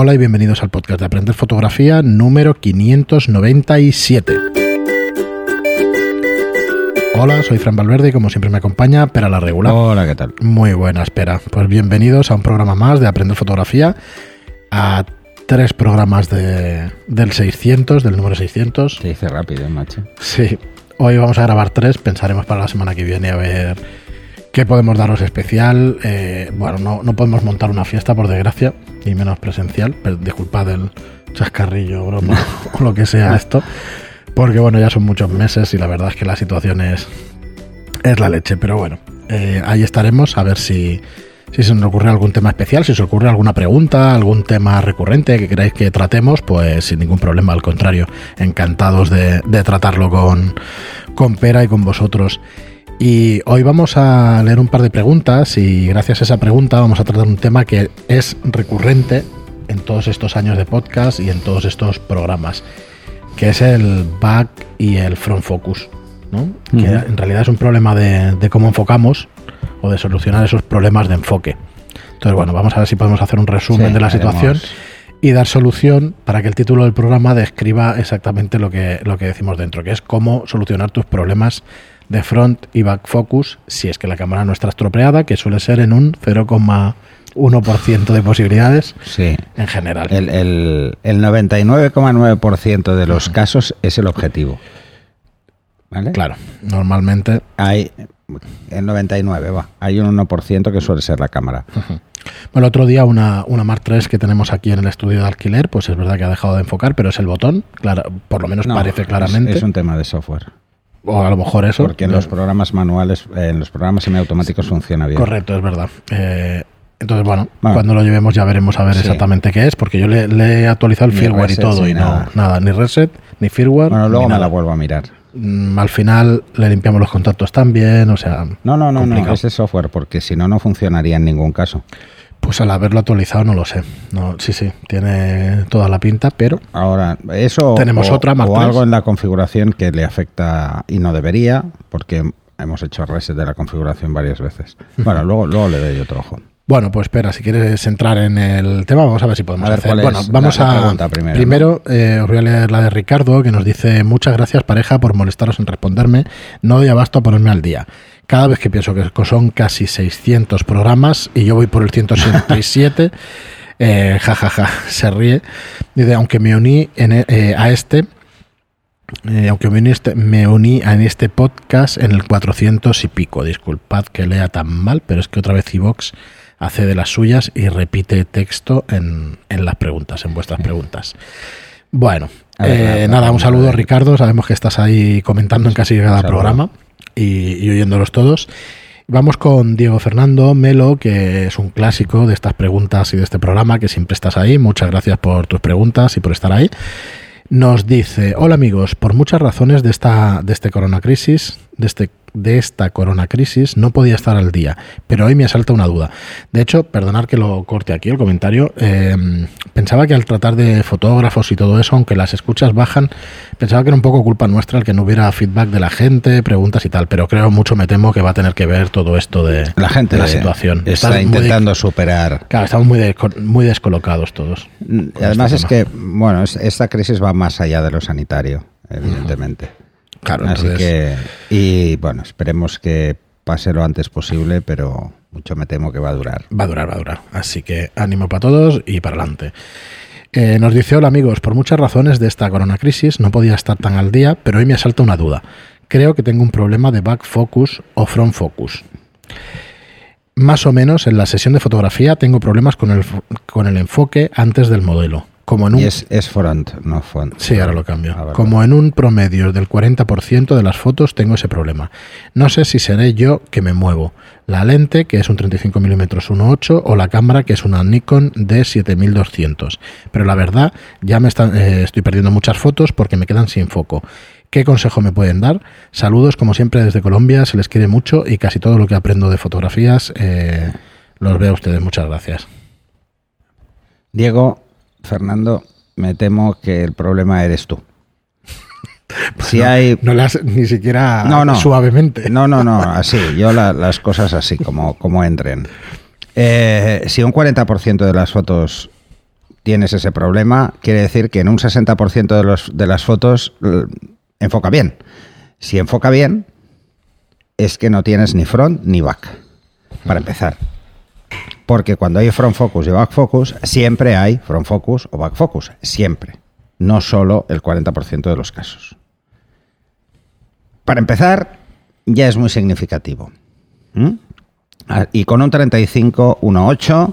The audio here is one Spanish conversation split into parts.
Hola y bienvenidos al podcast de Aprender Fotografía número 597. Hola, soy Fran Valverde y como siempre me acompaña Pera la Regular. Hola, ¿qué tal? Muy buena, espera. Pues bienvenidos a un programa más de Aprender Fotografía, a tres programas de, del 600, del número 600. Se dice rápido, ¿eh, macho. Sí, hoy vamos a grabar tres, pensaremos para la semana que viene a ver qué podemos daros especial. Eh, bueno, no, no podemos montar una fiesta, por desgracia, y menos presencial. Pero disculpad el chascarrillo, broma o lo que sea esto. Porque bueno, ya son muchos meses y la verdad es que la situación es, es la leche. Pero bueno, eh, ahí estaremos a ver si, si se nos ocurre algún tema especial, si se os ocurre alguna pregunta, algún tema recurrente que queráis que tratemos, pues sin ningún problema, al contrario, encantados de, de tratarlo con, con Pera y con vosotros. Y hoy vamos a leer un par de preguntas y gracias a esa pregunta vamos a tratar un tema que es recurrente en todos estos años de podcast y en todos estos programas, que es el back y el front focus, ¿no? que en realidad es un problema de, de cómo enfocamos o de solucionar esos problemas de enfoque. Entonces, bueno, vamos a ver si podemos hacer un resumen Sí, de la situación y dar solución para que el título del programa describa exactamente lo que, lo que decimos dentro, que es cómo solucionar tus problemas de front y back focus si es que la cámara no está estropeada, que suele ser en un 0,1% de posibilidades Sí. en general. El, el, el 99,9% de los casos es el objetivo. ¿Vale? Claro, normalmente Hay el 99, va. Hay un 1% que suele ser la cámara. Bueno, el otro día una, una Mark III que tenemos aquí en el estudio de alquiler, pues es verdad que ha dejado de enfocar, pero es el botón, claro, por lo menos No, parece es- claramente. Es, un tema de software. O a lo mejor eso. Porque en los programas manuales, eh, en los programas semiautomáticos funciona bien. Correcto, es verdad. Eh, entonces, bueno, Bueno. cuando lo llevemos ya veremos a ver Sí. exactamente qué es, porque yo le, le he actualizado el Ni firmware y todo, y no, nada. ni reset, ni firmware. Bueno, luego ni me nada. la vuelvo a mirar. Mm, Al final le limpiamos los contactos también, o sea, No, no, no, no, complicado. ese software, porque si no, no funcionaría en ningún caso. Pues al haberlo actualizado no lo sé. No, sí, sí, tiene toda la pinta, pero Ahora, eso Tenemos o, otra, Mark o tres. algo en la configuración que le afecta y no debería, porque hemos hecho reset de la configuración varias veces. Bueno, luego, luego le doy otro ojo. Bueno, pues espera, si quieres entrar en el tema, vamos a ver si podemos ver, hacer. ¿cuál es Bueno, la- vamos la a. pregunta primero, eh, os voy a leer la de Ricardo, que nos dice: Muchas gracias, pareja, por molestaros en responderme. No doy abasto a ponerme al día. Cada vez que pienso que son casi 600 programas y yo voy por el 167, eh, jajaja, se ríe. Dice: Aunque me uní en e- eh, a este. eh, aunque me uní, este, me uní en este podcast en el 400 y pico. Disculpad que lea tan mal, pero es que otra vez iVox hace de las suyas y repite texto en, en las preguntas, en vuestras preguntas. Bueno, A ver, eh, nada, un saludo Ricardo, sabemos que estás ahí comentando en casi cada programa y, oyéndolos todos. Vamos con Diego Fernando Melo, que es un clásico de estas preguntas y de este programa, que siempre estás ahí. Muchas gracias por tus preguntas y por estar ahí. Nos dice, hola amigos, por muchas razones de esta, de este corona crisis, de este de esta corona crisis no podía estar al día, pero hoy me asalta una duda. De hecho, perdonad que lo corte aquí el comentario, eh, pensaba que al tratar de fotógrafos y todo eso, aunque las escuchas bajan, pensaba que era un poco culpa nuestra el que no hubiera feedback de la gente, preguntas y tal, pero creo mucho, me temo que va a tener que ver todo esto de La gente de la situación. está de- intentando superar. Claro, estamos muy, muy descolocados todos. Y además este es que, bueno, es- esta crisis va más allá de lo sanitario, evidentemente. Claro, Así entonces- que, y bueno, esperemos que pase lo antes posible, pero mucho me temo que va a durar. Va a durar, va a durar. Así que ánimo para todos y para adelante. Eh, nos dice, hola amigos, por muchas razones de esta corona crisis no podía estar tan al día, pero hoy me asalta una duda. Creo que tengo un problema de back focus o front focus. Más o menos en la sesión de fotografía tengo problemas con el, con el enfoque antes del modelo. Como en un Y es, es front, no font. Sí, ahora lo cambio. Ah, vale. Como en un promedio del 40% de las fotos tengo ese problema. No sé si seré yo que me muevo. La lente, que es un 35 mm 1.8, o la cámara, que es una Nikon D7200. Pero la verdad, ya me están, eh, estoy perdiendo muchas fotos porque me quedan sin foco. ¿Qué consejo me pueden dar? Saludos, como siempre, desde Colombia. Se les quiere mucho y casi todo lo que aprendo de fotografías eh, los veo a ustedes. Muchas gracias. Diego, Fernando, me temo que el problema eres tú. Si hay No las ni siquiera No, no. suavemente. No, no, no, así, yo la- las cosas así, como, como entren. Eh, si un 40% de las fotos tienes ese problema, quiere decir que en un 60% de, los, de las fotos eh, enfoca bien. Si enfoca bien, es que no tienes ni front ni back, para empezar. Porque cuando hay front focus y back focus, siempre hay front focus o back focus, siempre. No solo el 40% de los casos. Para empezar, ya es muy significativo. ¿Mm? Ah, Y con un 35-1.8,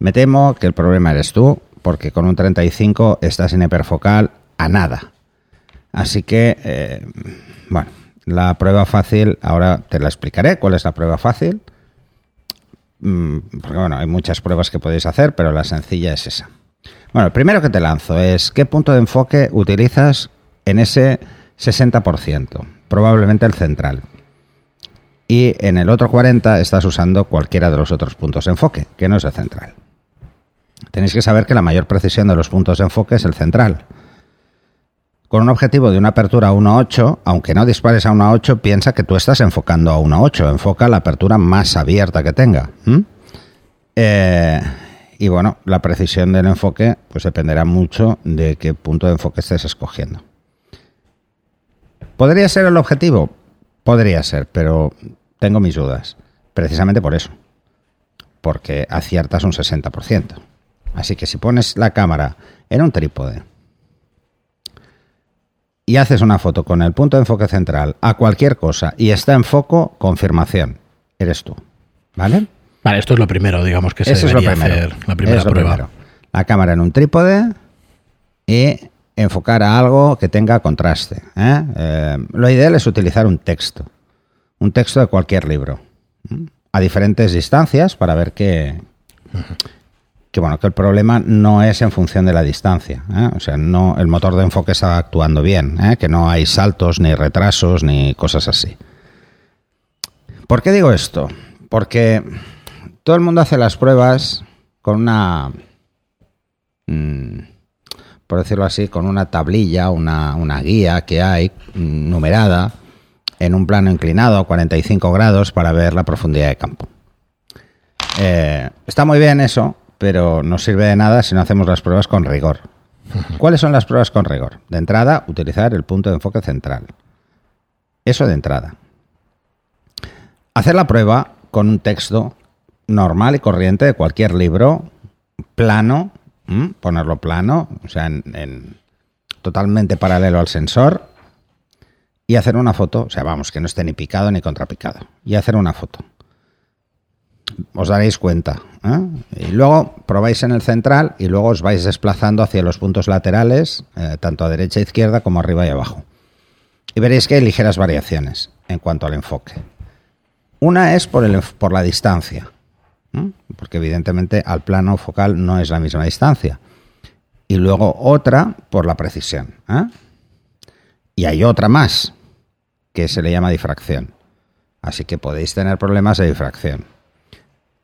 me temo que el problema eres tú, porque con un 35 estás en hiperfocal a nada. Así que, eh, bueno, la prueba fácil, ahora te la explicaré. ¿Cuál es la prueba fácil? Mm, Porque, bueno, hay muchas pruebas que podéis hacer, pero la sencilla es esa. Bueno, el primero que te lanzo es qué punto de enfoque utilizas en ese 60%, probablemente el central. Y en el otro 40 estás usando cualquiera de los otros puntos de enfoque, que no es el central. Tenéis que saber que la mayor precisión de los puntos de enfoque es el central. Con un objetivo de una apertura a 1.8, aunque no dispares a 1.8, piensa que tú estás enfocando a 1.8. Enfoca la apertura más abierta que tenga. Eh, y bueno, la precisión del enfoque pues dependerá mucho de qué punto de enfoque estés escogiendo. ¿Podría ser el objetivo? Podría ser, pero tengo mis dudas. Precisamente por eso. Porque aciertas un 60%. Así que si pones la cámara en un trípode y haces una foto con el punto de enfoque central a cualquier cosa y está en foco, confirmación. Eres tú. ¿Vale? Vale, esto es lo primero, digamos, que se Eso es lo primero. hacer. La primera Es lo prueba. primero. La cámara en un trípode y enfocar a algo que tenga contraste. ¿eh? Eh, lo ideal es utilizar un texto. Un texto de cualquier libro. A diferentes distancias para ver que, que, bueno, que el problema no es en función de la distancia. ¿eh? O sea, no, el motor de enfoque está actuando bien. ¿eh? Que no hay saltos, ni retrasos, ni cosas así. ¿Por qué digo esto? Porque todo el mundo hace las pruebas con una, mm, por decirlo así, con una tablilla, una, una guía que hay mm, numerada en un plano inclinado a 45 grados para ver la profundidad de campo. Eh, está muy bien eso, pero no sirve de nada si no hacemos las pruebas con rigor. ¿Cuáles son las pruebas con rigor? De entrada, utilizar el punto de enfoque central. Eso de entrada. Hacer la prueba con un texto normal y corriente de cualquier libro, plano, ¿m? ponerlo plano, o sea, en, en- totalmente paralelo al sensor, y hacer una foto, o sea, vamos, que no esté ni picado ni contrapicado, y hacer una foto. Os daréis cuenta. ¿eh? Y luego probáis en el central y luego os vais desplazando hacia los puntos laterales, eh, tanto a derecha e izquierda como arriba y abajo. Y veréis que hay ligeras variaciones en cuanto al enfoque. Una es por, el, por la distancia, ¿m? porque evidentemente al plano focal no es la misma distancia. Y luego otra por la precisión. ¿eh? Y hay otra más, que se le llama difracción. Así que podéis tener problemas de difracción.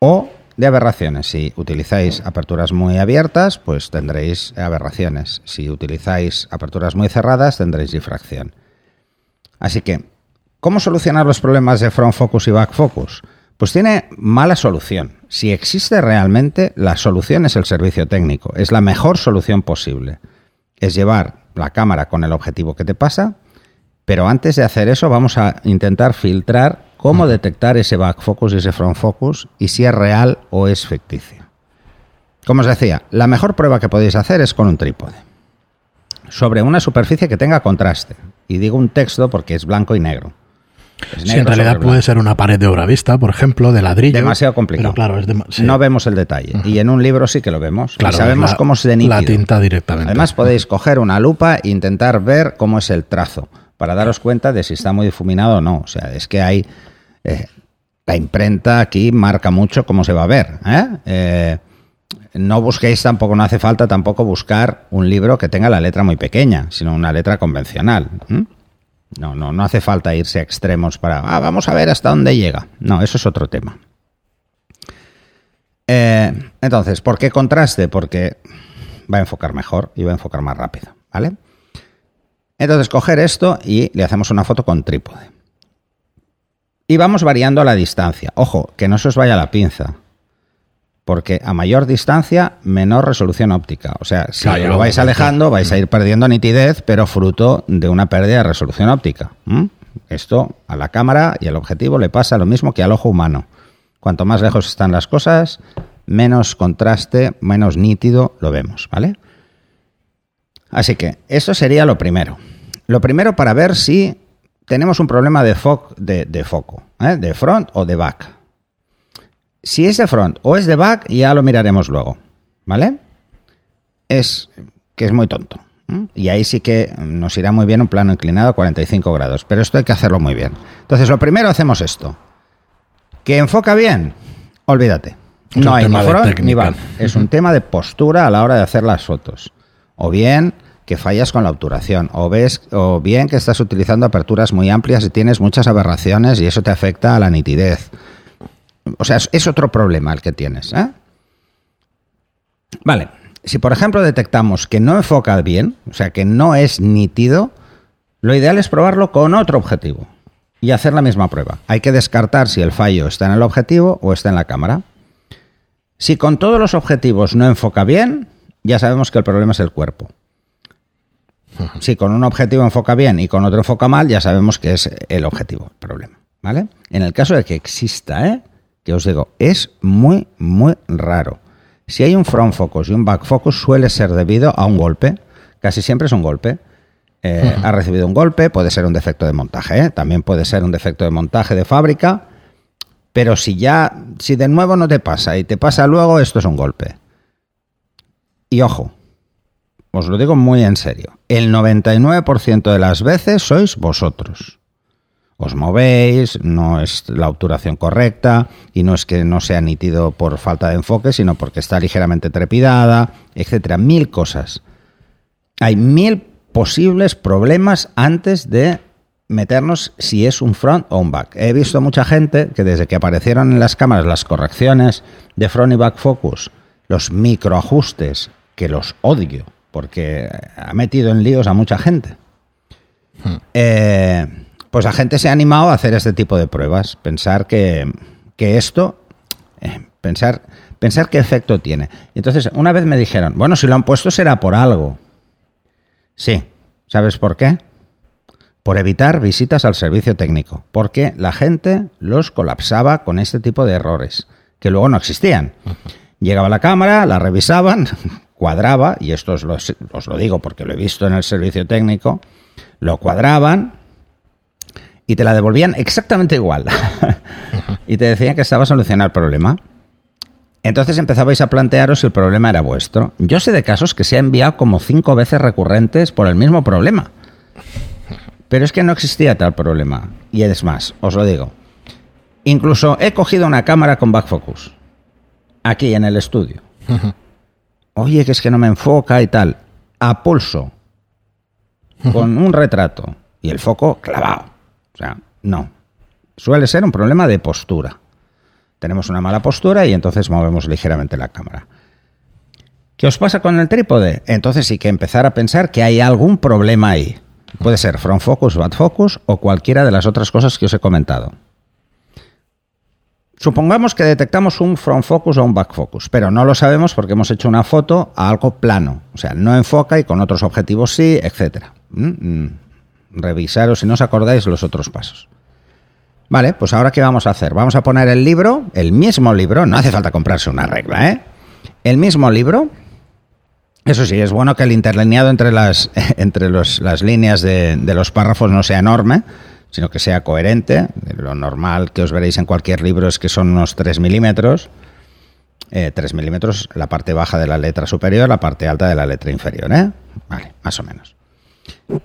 O de aberraciones. Si utilizáis aperturas muy abiertas, pues tendréis aberraciones. Si utilizáis aperturas muy cerradas, tendréis difracción. Así que, ¿cómo solucionar los problemas de front focus y back focus? Pues tiene mala solución. Si existe realmente, la solución es el servicio técnico. Es la mejor solución posible. Es llevar la cámara con el objetivo que te pasa, pero antes de hacer eso vamos a intentar filtrar cómo detectar ese back focus y ese front focus y si es real o es ficticio. Como os decía, la mejor prueba que podéis hacer es con un trípode. Sobre una superficie que tenga contraste. Y digo un texto porque es blanco y negro. Es Sí, negro en realidad puede ser una pared de obra vista, por ejemplo, de ladrillo. Demasiado complicado. Pero claro, es dema- sí. No vemos el detalle. Y en un libro sí que lo vemos. Claro, y sabemos la- cómo es de nítido. La tinta directamente. Además podéis coger una lupa e intentar ver cómo es el trazo para daros cuenta de si está muy difuminado o no. O sea, es que hay... eh, la imprenta aquí marca mucho cómo se va a ver. ¿eh? Eh, no busquéis tampoco, no hace falta tampoco buscar un libro que tenga la letra muy pequeña, sino una letra convencional. No, no, no hace falta irse a extremos para, ah, vamos a ver hasta dónde llega. No, eso es otro tema. Entonces, ¿por qué contraste? Porque va a enfocar mejor y va a enfocar más rápido, ¿vale? Entonces, coger esto y le hacemos una foto con trípode. Y vamos variando la distancia. Ojo, que no se os vaya la pinza. Porque a mayor distancia, menor resolución óptica. O sea, si Claro, lo vais alejando, vais a ir perdiendo nitidez, pero fruto de una pérdida de resolución óptica. Esto a la cámara y al objetivo le pasa lo mismo que al ojo humano. Cuanto más lejos están las cosas, menos contraste, menos nítido lo vemos, ¿vale? Así que eso sería lo primero. Lo primero para ver si tenemos un problema de, fo- de, de foco, ¿eh? de front o de back. Si es de front o es de back, ya lo miraremos luego, ¿vale? Es que es muy tonto. ¿m? Y ahí sí que nos irá muy bien un plano inclinado a 45 grados, pero esto hay que hacerlo muy bien. Entonces, lo primero hacemos esto. ¿Que enfoca bien? Olvídate. Es No hay ni front ni back. Es un tema de postura a la hora de hacer las fotos. O bien que fallas con la obturación, o, ves, o bien que estás utilizando aperturas muy amplias y tienes muchas aberraciones y eso te afecta a la nitidez. O sea, es, otro problema el que tienes. ¿eh? Vale, si por ejemplo detectamos que no enfoca bien, o sea, que no es nítido, lo ideal es probarlo con otro objetivo y hacer la misma prueba. Hay que descartar si el fallo está en el objetivo o está en la cámara. Si con todos los objetivos no enfoca bien, ya sabemos que el problema es el cuerpo. Si con un objetivo enfoca bien y con otro enfoca mal, ya sabemos que es el objetivo el problema. ¿Vale? En el caso de que exista, ¿eh? que os digo, es muy, muy raro. Si hay un front focus y un back focus, suele ser debido a un golpe. Casi siempre es un golpe. Eh, Ha recibido un golpe, puede ser un defecto de montaje, ¿eh? también puede ser un defecto de montaje de fábrica. Pero si ya, si de nuevo no te pasa y te pasa luego, esto es un golpe. Y ojo, os lo digo muy en serio, el 99% de las veces sois vosotros. Os movéis, no es la obturación correcta y no es que no sea nítido por falta de enfoque, sino porque está ligeramente trepidada, etcétera, mil cosas. Hay mil posibles problemas antes de meternos si es un front o un back. He visto mucha gente que desde que aparecieron en las cámaras las correcciones de front y back focus, los microajustes, que los odio, porque ha metido en líos a mucha gente. Eh, pues la gente se ha animado a hacer este tipo de pruebas, pensar que, que esto, eh, pensar, pensar qué efecto tiene. Y entonces, una vez me dijeron, bueno, si lo han puesto será por algo. Sí, ¿sabes por qué? Por evitar visitas al servicio técnico, porque la gente los colapsaba con este tipo de errores, que luego no existían. Llegaba la cámara, la revisaban, cuadraba, y esto os lo, lo digo porque lo he visto en el servicio técnico, lo cuadraban y te la devolvían exactamente igual. y te decían que estaba solucionado el problema. Entonces empezabais a plantearos si el problema era vuestro. Yo sé de casos que se ha enviado como cinco veces recurrentes por el mismo problema. Pero es que no existía tal problema. Y es más, os lo digo. Incluso he cogido una cámara con back focus. Aquí en el estudio. Oye, que es que no me enfoca y tal. A pulso. Con un retrato. Y el foco clavado. O sea, no. Suele ser un problema de postura. Tenemos una mala postura y entonces movemos ligeramente la cámara. ¿Qué os pasa con el trípode? Entonces sí que empezar a pensar que hay algún problema ahí. Puede ser front focus, back focus o cualquiera de las otras cosas que os he comentado. Supongamos que detectamos un front focus o un back focus, pero no lo sabemos porque hemos hecho una foto a algo plano. O sea, no enfoca y con otros objetivos sí, etc. Revisaros si no os acordáis los otros pasos. Vale, pues ahora ¿qué vamos a hacer? Vamos a poner el libro, el mismo libro, no hace falta comprarse una regla, ¿eh? El mismo libro. Eso sí, es bueno que el interlineado entre las, entre las líneas de los párrafos no sea enorme, sino que sea coherente. Lo normal que os veréis en cualquier libro es que son unos 3 milímetros. Eh, 3 milímetros la parte baja de la letra superior, la parte alta de la letra inferior. ¿eh? Vale, más o menos.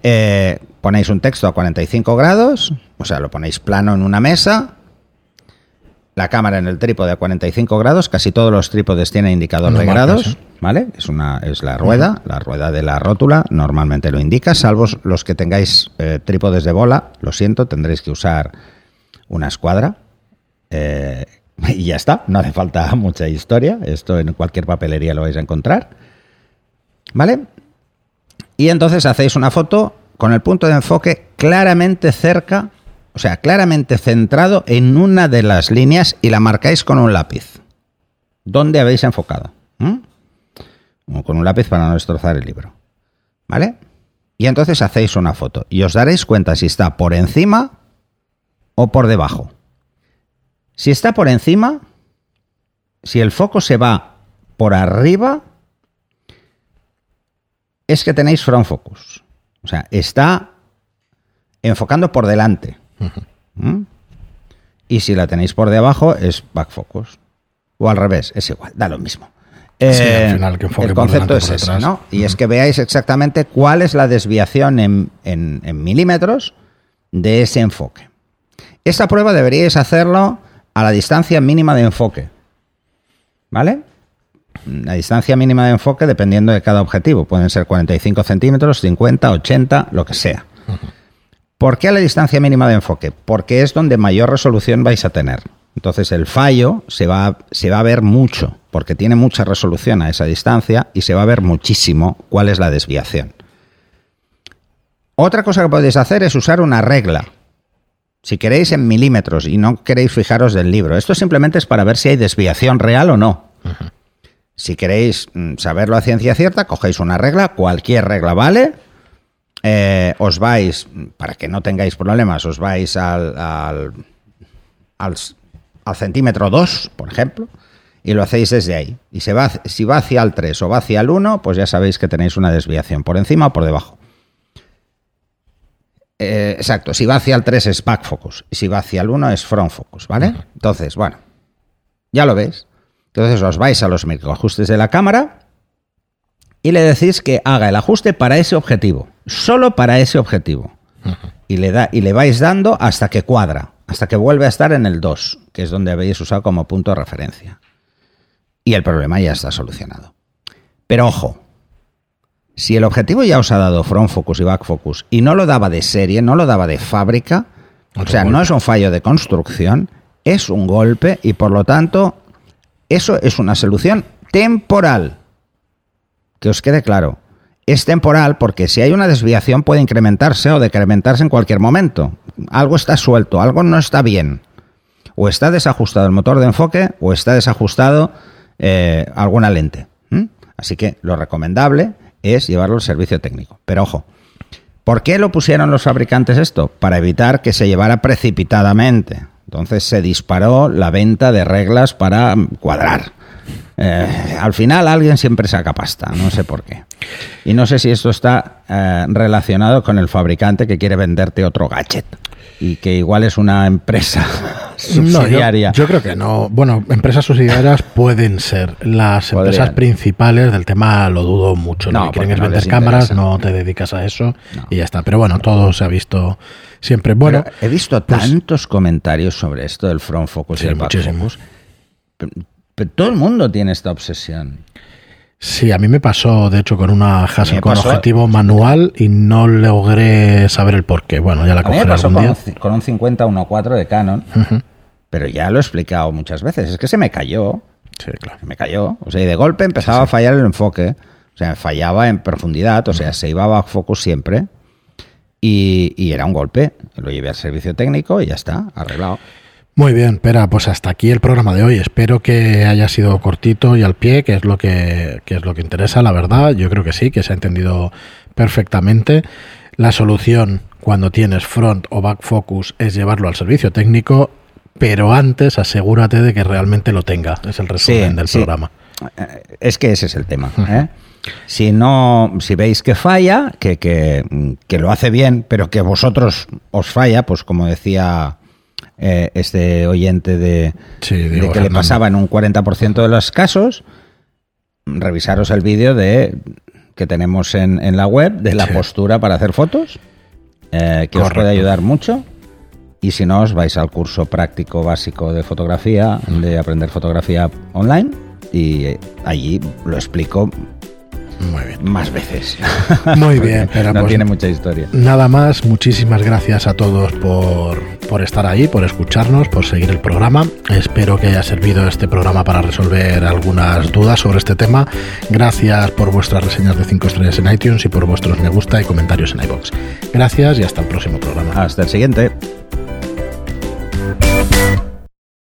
Eh, ponéis un texto a 45 grados, o sea, lo ponéis plano en una mesa, la cámara en el trípode a 45 grados, casi todos los trípodes tienen indicador de marcas, grados, ¿eh? ¿vale? Es, una, es la rueda, la rueda de la rótula, normalmente lo indica, salvo los que tengáis eh, trípodes de bola, lo siento, tendréis que usar una escuadra. eh, y ya está, no hace falta mucha historia, esto en cualquier papelería lo vais a encontrar. ¿Vale? Y entonces hacéis una foto con el punto de enfoque claramente cerca, o sea, claramente centrado en una de las líneas y la marcáis con un lápiz. dónde habéis enfocado. ¿m? O con un lápiz para no destrozar el libro. ¿Vale? Y entonces hacéis una foto y os daréis cuenta si está por encima o por debajo. Si está por encima, si el foco se va por arriba, es que tenéis front focus. O sea, está enfocando por delante. ¿Mm? Y si la tenéis por debajo, es back focus. O al revés, es igual, da lo mismo. Sí, Eh, al final, que el concepto delante, es ese. Y es que veáis exactamente cuál es la desviación en, en- en milímetros de ese enfoque. Esta prueba deberíais hacerlo a la distancia mínima de enfoque. ¿Vale? La distancia mínima de enfoque dependiendo de cada objetivo. Pueden ser 45 centímetros, 50, 80, lo que sea. ¿Por qué a la distancia mínima de enfoque? Porque es donde mayor resolución vais a tener. Entonces el fallo se va, se va a ver mucho, porque tiene mucha resolución a esa distancia y se va a ver muchísimo cuál es la desviación. Otra cosa que podéis hacer es usar una regla. Si queréis en milímetros y no queréis fijaros del libro, esto simplemente es para ver si hay desviación real o no. Si queréis mm, saberlo a ciencia cierta, cogéis una regla, cualquier regla vale, eh, os vais, para que no tengáis problemas, os vais al, al, al centímetro 2, por ejemplo, y lo hacéis desde ahí. Y se va, si va hacia el 3 o va hacia el 1, pues ya sabéis que tenéis una desviación por encima o por debajo. Eh, exacto, si va hacia el 3 es back focus y si va hacia el 1 es front focus, ¿vale? Entonces, bueno, ya lo veis. Entonces os vais a los microajustes de la cámara y le decís que haga el ajuste para ese objetivo, solo para ese objetivo. Y le, da, y le vais dando hasta que cuadra, hasta que vuelve a estar en el 2, que es donde habéis usado como punto de referencia. Y el problema ya está solucionado. Pero ojo, si el objetivo ya os ha dado front focus y back focus y no lo daba de serie, no lo daba de fábrica, o sea, no es un fallo de construcción, es un golpe y por lo tanto eso es una solución temporal. Que os quede claro. Es temporal porque si hay una desviación puede incrementarse o decrementarse en cualquier momento. Algo está suelto, algo no está bien. O está desajustado el motor de enfoque o está desajustado eh, alguna lente. Así que lo recomendable es llevarlo al servicio técnico. Pero ojo, ¿por qué lo pusieron los fabricantes esto? Para evitar que se llevara precipitadamente. Entonces se disparó la venta de reglas para cuadrar. Eh, al final alguien siempre saca pasta, no sé por qué. Y no sé si esto está eh, relacionado con el fabricante que quiere venderte otro gadget y que igual es una empresa No, yo, subsidiaria. yo creo que no. Bueno, empresas subsidiarias pueden ser. Las Podrían. empresas principales del tema lo dudo mucho. Lo No, que quieren porque es no vender cámaras, interesa. no te dedicas a eso y ya está. Pero bueno, todo se ha visto siempre. Bueno, Pero he visto pues- tantos comentarios sobre esto del front focus Sí, y el back focus. Pero, todo el mundo tiene esta obsesión. Sí, a mí me pasó, de hecho, con una me Hasselblad con pasó- objetivo manual y no logré saber el porqué. Bueno, ya la A mí me cogeré pasó algún con día. un, con un 50-1.4 de Canon, pero ya lo he explicado muchas veces. Es que se me cayó, Sí, claro. se me cayó. O sea, y de golpe empezaba a fallar el enfoque. O sea, fallaba en profundidad, o sea, se iba bajo focus siempre. Y, y era un golpe. Lo llevé al servicio técnico y ya está, arreglado. Muy bien, Pera, pues hasta aquí el programa de hoy. Espero que haya sido cortito y al pie, que es lo que, que es lo que interesa, la verdad. Yo creo que sí, que se ha entendido perfectamente. La solución cuando tienes front o back focus es llevarlo al servicio técnico, pero antes asegúrate de que realmente lo tenga. Es el resumen del sí. programa. Eh, Es que ese es el tema. ¿eh? Si no, si veis que falla, que, que, que lo hace bien, pero que vosotros os falla, pues como decía eh, este oyente de, Sí, de Diego que le pasaba en un 40% de los casos, revisaros el vídeo de que tenemos en, en la web de la Sí. postura para hacer fotos, eh, que os puede ayudar mucho. Y si no, os vais al curso práctico básico de fotografía, de aprender fotografía online, y allí lo explico Muy bien. más veces. Muy bien, pero no pues- tiene mucha historia. Nada más, muchísimas gracias a todos por, por estar ahí, por escucharnos, por seguir el programa. Espero que haya servido este programa para resolver algunas dudas sobre este tema. Gracias por vuestras reseñas de 5 estrellas en iTunes y por vuestros me gusta y comentarios en iBox. Gracias y hasta el próximo programa. Hasta el siguiente.